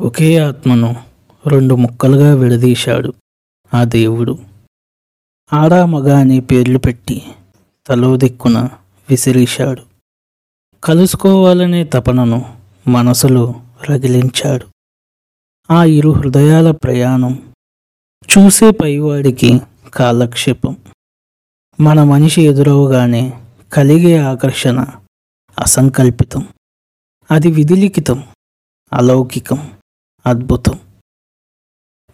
ఒకే ఆత్మను రెండు ముక్కలుగా విడదీశాడు ఆ దేవుడు. ఆడా మగ అనే పేర్లు పెట్టి తలో దిక్కున విసిరీశాడు. కలుసుకోవాలనే తపనను మనసులో రగిలించాడు. ఆ ఇరు హృదయాల ప్రయాణం చూసే పైవాడికి కాలక్షేపం. మన మనిషి ఎదురవగానే కలిగే ఆకర్షణ అసంకల్పితం. అది విధిలిఖితం అలౌకికం. అద్భుతం.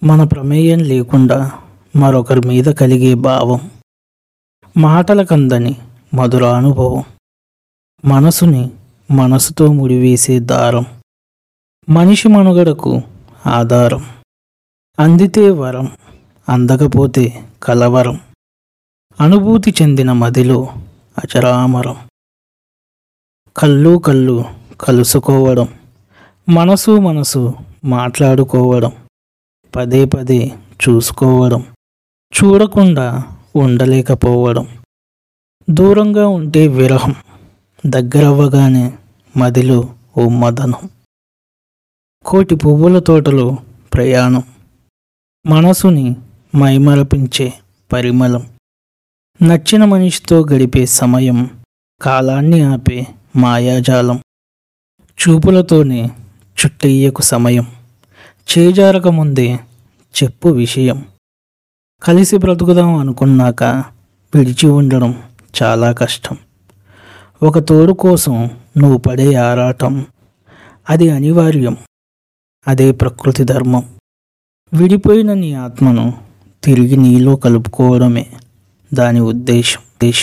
మన ప్రమేయం లేకుండా మరొకరి మీద కలిగే భావం. మాటలకందని మధుర అనుభవం. మనసుని మనసుతో ముడివేసే దారం. మనిషి మనుగడకు ఆధారం. అందితే వరం అందకపోతే కలవరం. అనుభూతి చెందిన మదిలో అచరామరం. కళ్ళు కళ్ళు కలుసుకోవడం. మనసు మనసు మాట్లాడుకోవడం పదే పదే చూసుకోవడం చూడకుండా ఉండలేకపోవడం దూరంగా ఉంటే విరహం దగ్గరవ్వగానే మదిలో ఓ మదనం. కోటి పువ్వుల తోటలో ప్రయాణం మనసుని మైమరపించే పరిమళం నచ్చిన మనిషితో గడిపే సమయం కాలాన్ని ఆపే మాయాజాలం చూపులతోనే చుట్టయ్యకు సమయం. చేజారక ముందే చెప్పు విషయం. కలిసి బ్రతుకుదాం అనుకున్నాక విడిచి ఉండడం చాలా కష్టం. ఒక తోడు కోసం నువ్వు పడే ఆరాటం. అది అనివార్యం. అదే ప్రకృతి ధర్మం. విడిపోయిన నీ ఆత్మను తిరిగి నీలో కలుపుకోవడమే దాని ఉద్దేశం.